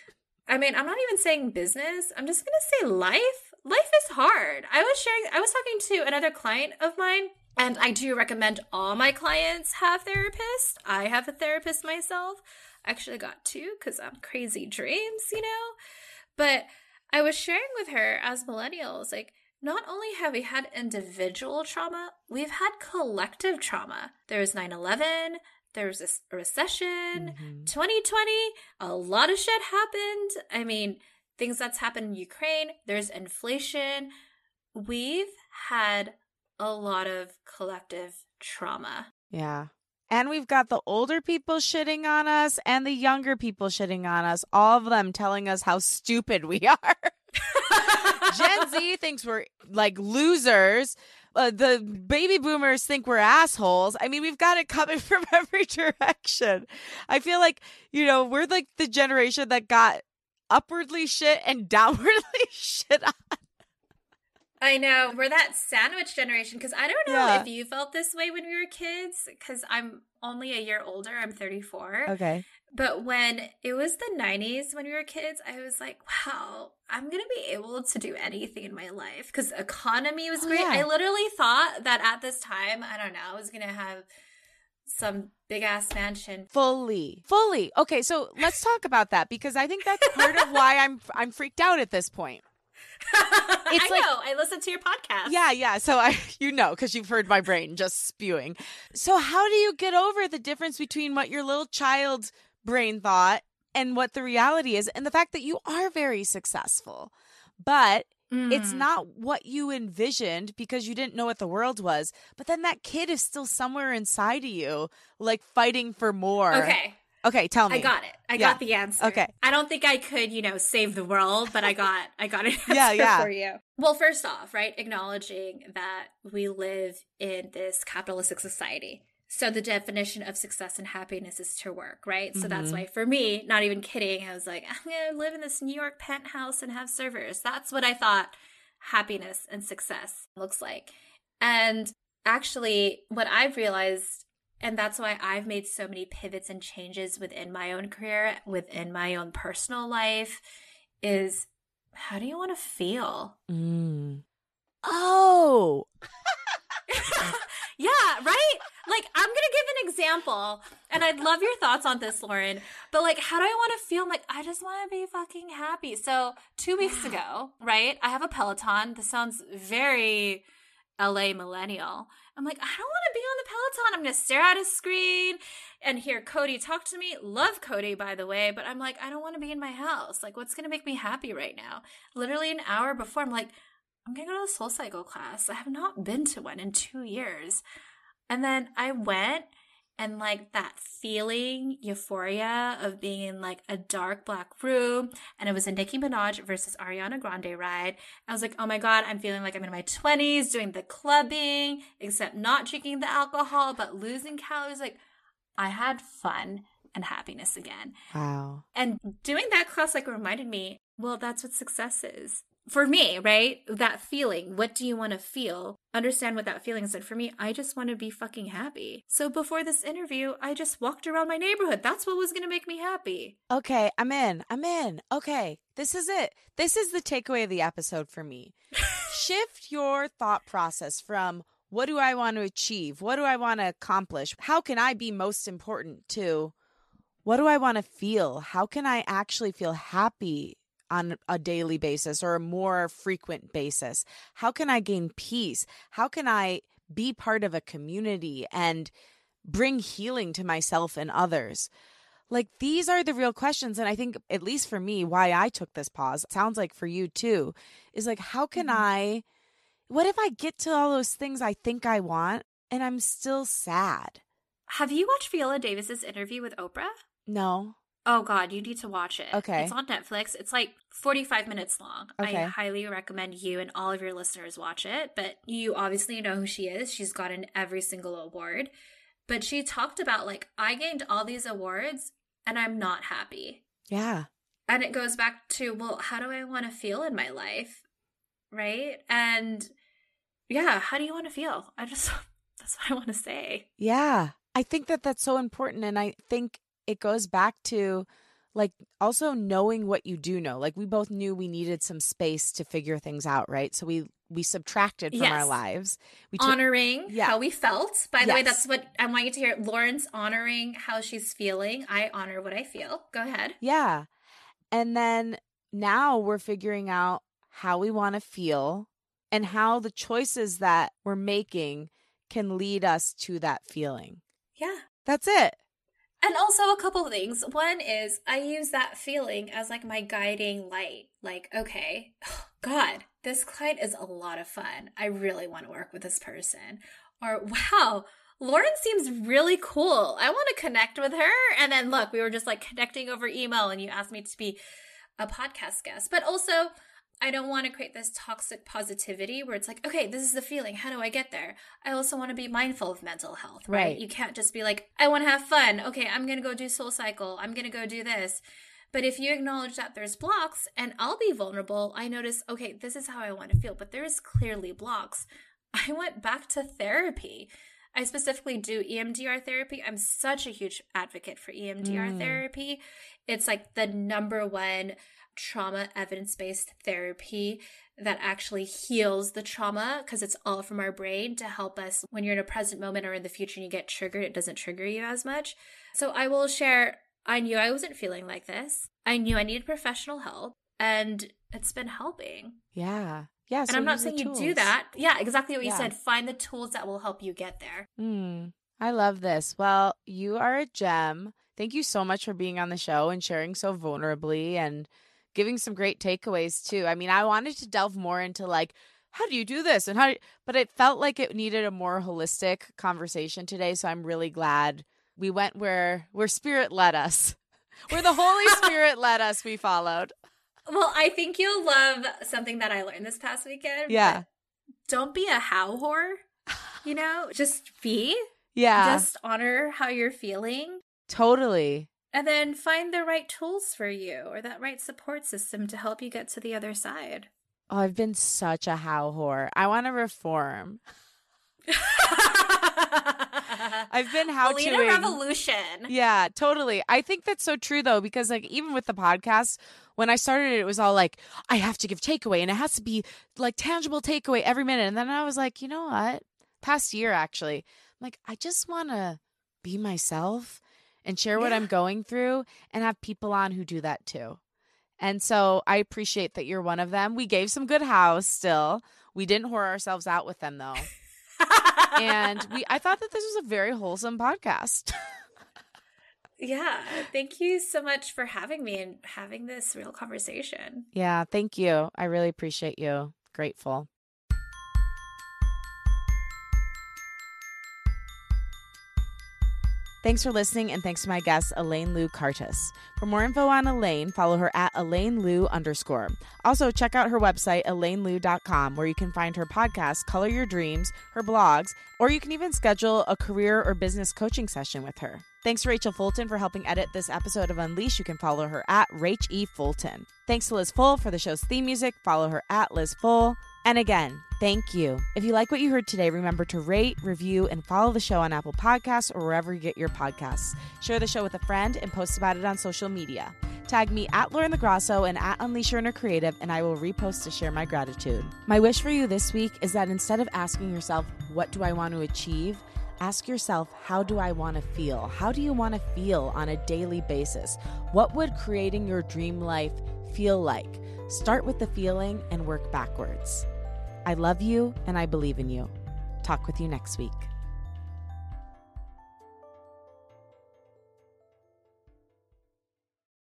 I mean, I'm not even saying business. I'm just going to say life. Life is hard. I was sharing, I was talking to another client of mine, and I do recommend all my clients have therapists. I have a therapist myself. I actually got two because I'm crazy dreams, you know? But I was sharing with her as millennials, like, not only have we had individual trauma, we've had collective trauma. There was 9 11, there was a recession, Mhm. 2020, a lot of shit happened. I mean, things that's happened in Ukraine, there's inflation. We've had a lot of collective trauma. Yeah. And we've got the older people shitting on us and the younger people shitting on us, all of them telling us how stupid we *laughs* are. Gen Z thinks we're like losers. Uh, the baby boomers think we're assholes. I mean, we've got it coming *laughs* from every direction. I feel like, you know, we're like the generation that got upwardly shit and *laughs* downwardly shit on. I know. We're that sandwich generation because I don't know Yeah. if you felt this way when we were kids because I'm only a year older. I'm 34. Okay. But when it was the 90s when we were kids, I was like, wow, I'm going to be able to do anything in my life because economy was Oh, great. yeah. I literally thought that at this time, I don't know, I was going to have some big ass mansion. Fully. Fully. Okay, so let's talk about that because I think that's part of why I'm *laughs* I'm freaked out at this point. *laughs* I like- know. I listened to your podcast. Yeah, yeah. So I, *laughs* you know, because you've heard my brain just spewing. So how do you get over the difference between what your little child's brain thought and what the reality is, and the fact that you are very successful, but it's Mm. not what you envisioned because you didn't know what the world was. But then that kid is still somewhere inside of you, like fighting for more. Okay. Okay. Tell me. I got it. I Yeah. got the answer. Okay. I don't think I could, you know, save the world, but I got I got an *laughs* answer Yeah, yeah. for you. Well, first off, right, acknowledging that we live in this capitalistic society. So the definition of success and happiness is to work, right? So that's Mhm. why for me, not even kidding, I was like, I'm gonna live in this New York penthouse and have servers. That's what I thought happiness and success looks like. And actually, what I've realized and that's why I've made so many pivots and changes within my own career, within my own personal life, is how do you want to feel? Mm. Oh. *laughs* *laughs* yeah, right? Like, I'm to give an example, and I'd love your thoughts on this, Lauren. But, like, how do I want to feel? I'm like, I just want to be fucking happy. So, two weeks *sighs* ago, right, I have a Peloton. This sounds very LA millennial. I'm like, I don't want to be on the Peloton. I'm going to stare at a screen and hear Cody talk to me. Love Cody, by the way, but I'm like, I don't want to be in my house. Like, what's going to make me happy right now? Literally an hour before, I'm like, I'm going to go to a soul cycle class. I have not been to one in two years. And then I went and like that feeling euphoria of being in like a dark black room and it was a Nicki Minaj versus Ariana Grande ride. I was like, "Oh my god, I'm feeling like I'm in my 20s doing the clubbing, except not drinking the alcohol but losing calories like I had fun and happiness again." Wow. And doing that class like reminded me, well, that's what success is. For me, right? That feeling. What do you want to feel? Understand what that feeling is. And for me, I just want to be fucking happy. So before this interview, I just walked around my neighborhood. That's what was going to make me happy. Okay, I'm in. I'm in. Okay, this is it. This is the takeaway of the episode for me. *laughs* Shift your thought process from what do I want to achieve? What do I want to accomplish? How can I be most important to what do I want to feel? How can I actually feel happy on a daily basis or a more frequent basis? How can I gain peace? How can I be part of a community and bring healing to myself and others? Like these are the real questions. And I think, at least for me, why I took this pause, sounds like for you too, is like, how can Mhm. I, what if I get to all those things I think I want and I'm still sad? Have you watched Viola Davis's interview with Oprah? No. Oh God, you need to watch it. Okay. It's on Netflix. It's like 45 minutes long. Okay. I highly recommend you and all of your listeners watch it. But you obviously know who she is. She's gotten every single award. But she talked about like, I gained all these awards and I'm not happy. Yeah. And it goes back to, well, how do I want to feel in my life? Right. And yeah, how do you want to feel? I just, *laughs* that's what I want to say. Yeah. I think that that's so important. And I think it goes back to like also knowing what you do know. Like we both knew we needed some space to figure things out, right? So we we subtracted from yes. our lives. We took, honoring yeah. how we felt. By the yes. way, that's what I want you to hear. Lauren's honoring how she's feeling. I honor what I feel. Go ahead. Yeah. And then now we're figuring out how we want to feel and how the choices that we're making can lead us to that feeling. Yeah. That's it. And also a couple things. One is I use that feeling as like my guiding light. Like, okay, *sighs* God, this client is a lot of fun. I really want to work with this person. Or wow, Lauren seems really cool. I want to connect with her. And then look, we were just like connecting over email and you asked me to be a podcast guest. But also, I don't want to create this toxic positivity where it's like, okay, this is the feeling. How do I get there? I also want to be mindful of mental health, right? right. You can't just be like, I want to have fun. Okay, I'm going to go do Soul Cycle. I'm going to go do this. But if you acknowledge that there's blocks and I'll be vulnerable, I notice, okay, this is how I want to feel, but there's clearly blocks. *laughs* I went back to therapy. I specifically do EMDR therapy. I'm such a huge advocate for EMDR mm. therapy. It's like the number one trauma evidence based therapy that actually heals the trauma because it's all from our brain to help us when you're in a present moment or in the future and you get triggered, it doesn't trigger you as much. So I will share I knew I wasn't feeling like this. I knew I needed professional help and it's been helping. Yeah. Yeah. So and I'm not saying you do that. Yeah, exactly what you said. Find the tools that will help you get there. Mm, I love this. Well, you are a gem. Thank you so much for being on the show and sharing so vulnerably and giving some great takeaways too. I mean, I wanted to delve more into like how do you do this and how do you, but it felt like it needed a more holistic conversation today, so I'm really glad we went where where spirit led us. *laughs* Where the Holy Spirit led us, we followed. Well, I think you'll love something that I learned this past weekend. Yeah. Don't be a how whore. You know, just be. Yeah. Just honor how you're feeling. Totally. And then find the right tools for you or that right support system to help you get to the other side. Oh, I've been such a how whore. I want to reform. *laughs* I've been how to revolution. Yeah, totally. I think that's so true though, because like even with the podcast, when I started it, it was all like, I have to give takeaway and it has to be like tangible takeaway every minute. And then I was like, you know what? Past year actually, I'm like, I just wanna be myself and share what yeah. I'm going through and have people on who do that too. And so I appreciate that you're one of them. We gave some good house still. We didn't whore ourselves out with them though. and *laughs* we I thought that this was a very wholesome podcast. *laughs* yeah, thank you so much for having me and having this real conversation. Yeah, thank you. I really appreciate you. Grateful. Thanks for listening, and thanks to my guest, Elaine Lou Cartas. For more info on Elaine, follow her at Elaine Lou underscore. Also, check out her website, elainelou.com, where you can find her podcast, Color Your Dreams, her blogs, or you can even schedule a career or business coaching session with her. Thanks to Rachel Fulton for helping edit this episode of Unleash. You can follow her at Rach E. Fulton. Thanks to Liz Full for the show's theme music. Follow her at Liz Full. And again, thank you. If you like what you heard today, remember to rate, review, and follow the show on Apple Podcasts or wherever you get your podcasts. Share the show with a friend and post about it on social media. Tag me at Lauren LaGrasso and at Unleash Your Creative, and I will repost to share my gratitude. My wish for you this week is that instead of asking yourself, What do I want to achieve? ask yourself, How do I want to feel? How do you want to feel on a daily basis? What would creating your dream life feel like? Start with the feeling and work backwards. I love you and I believe in you. Talk with you next week.